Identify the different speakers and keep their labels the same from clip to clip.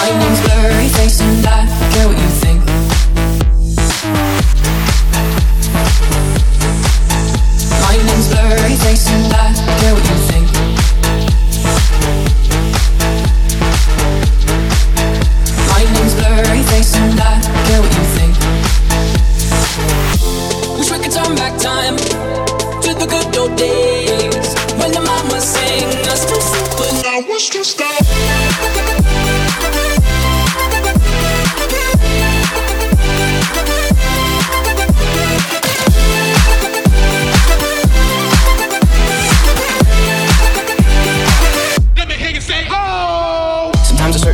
Speaker 1: Blurry care what you think. Blurry care what you think. Blurry care what you think. Wish we could turn back time to the good old days when the sang us to sleep,
Speaker 2: just stop.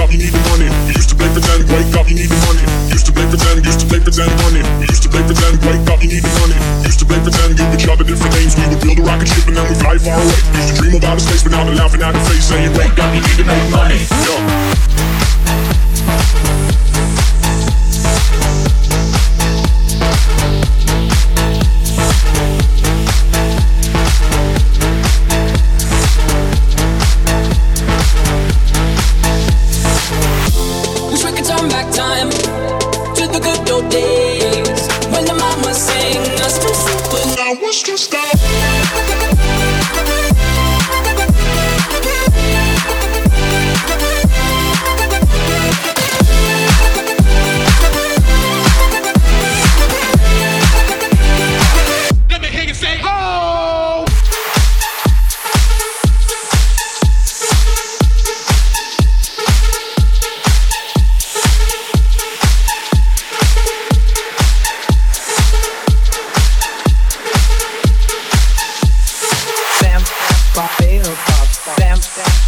Speaker 2: up, you need the money. You used to play pretend, wake up, you need the money. Used to play pretend, used to play pretend, money. Used to play pretend, wake up, you need the money. Used to play pretend, give each other different names. We would build a rocket ship and then we fly far away. Used to dream about a space, but now they're laughing at the face, saying, Wake up, you need the money. I was too scared.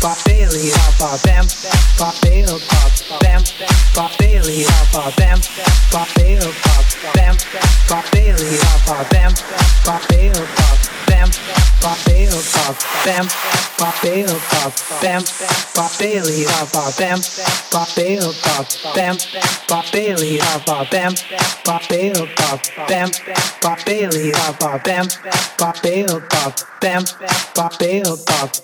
Speaker 3: Pop Bailey, pop bam, pop Bail, pop bam, pop Bailey, pop bam, pop Bail, pop bam, pop Bailey, pop bam, pop Bail, pop bam, pop Bail, pop bam, pop Bail, pop bam, pop Bailey, pop bam, pop Bail, pop bam, pop Bailey, pop bam, pop Bail, pop bam, pop Bailey, pop bam, pop Bail, pop bam, pop Bail, pop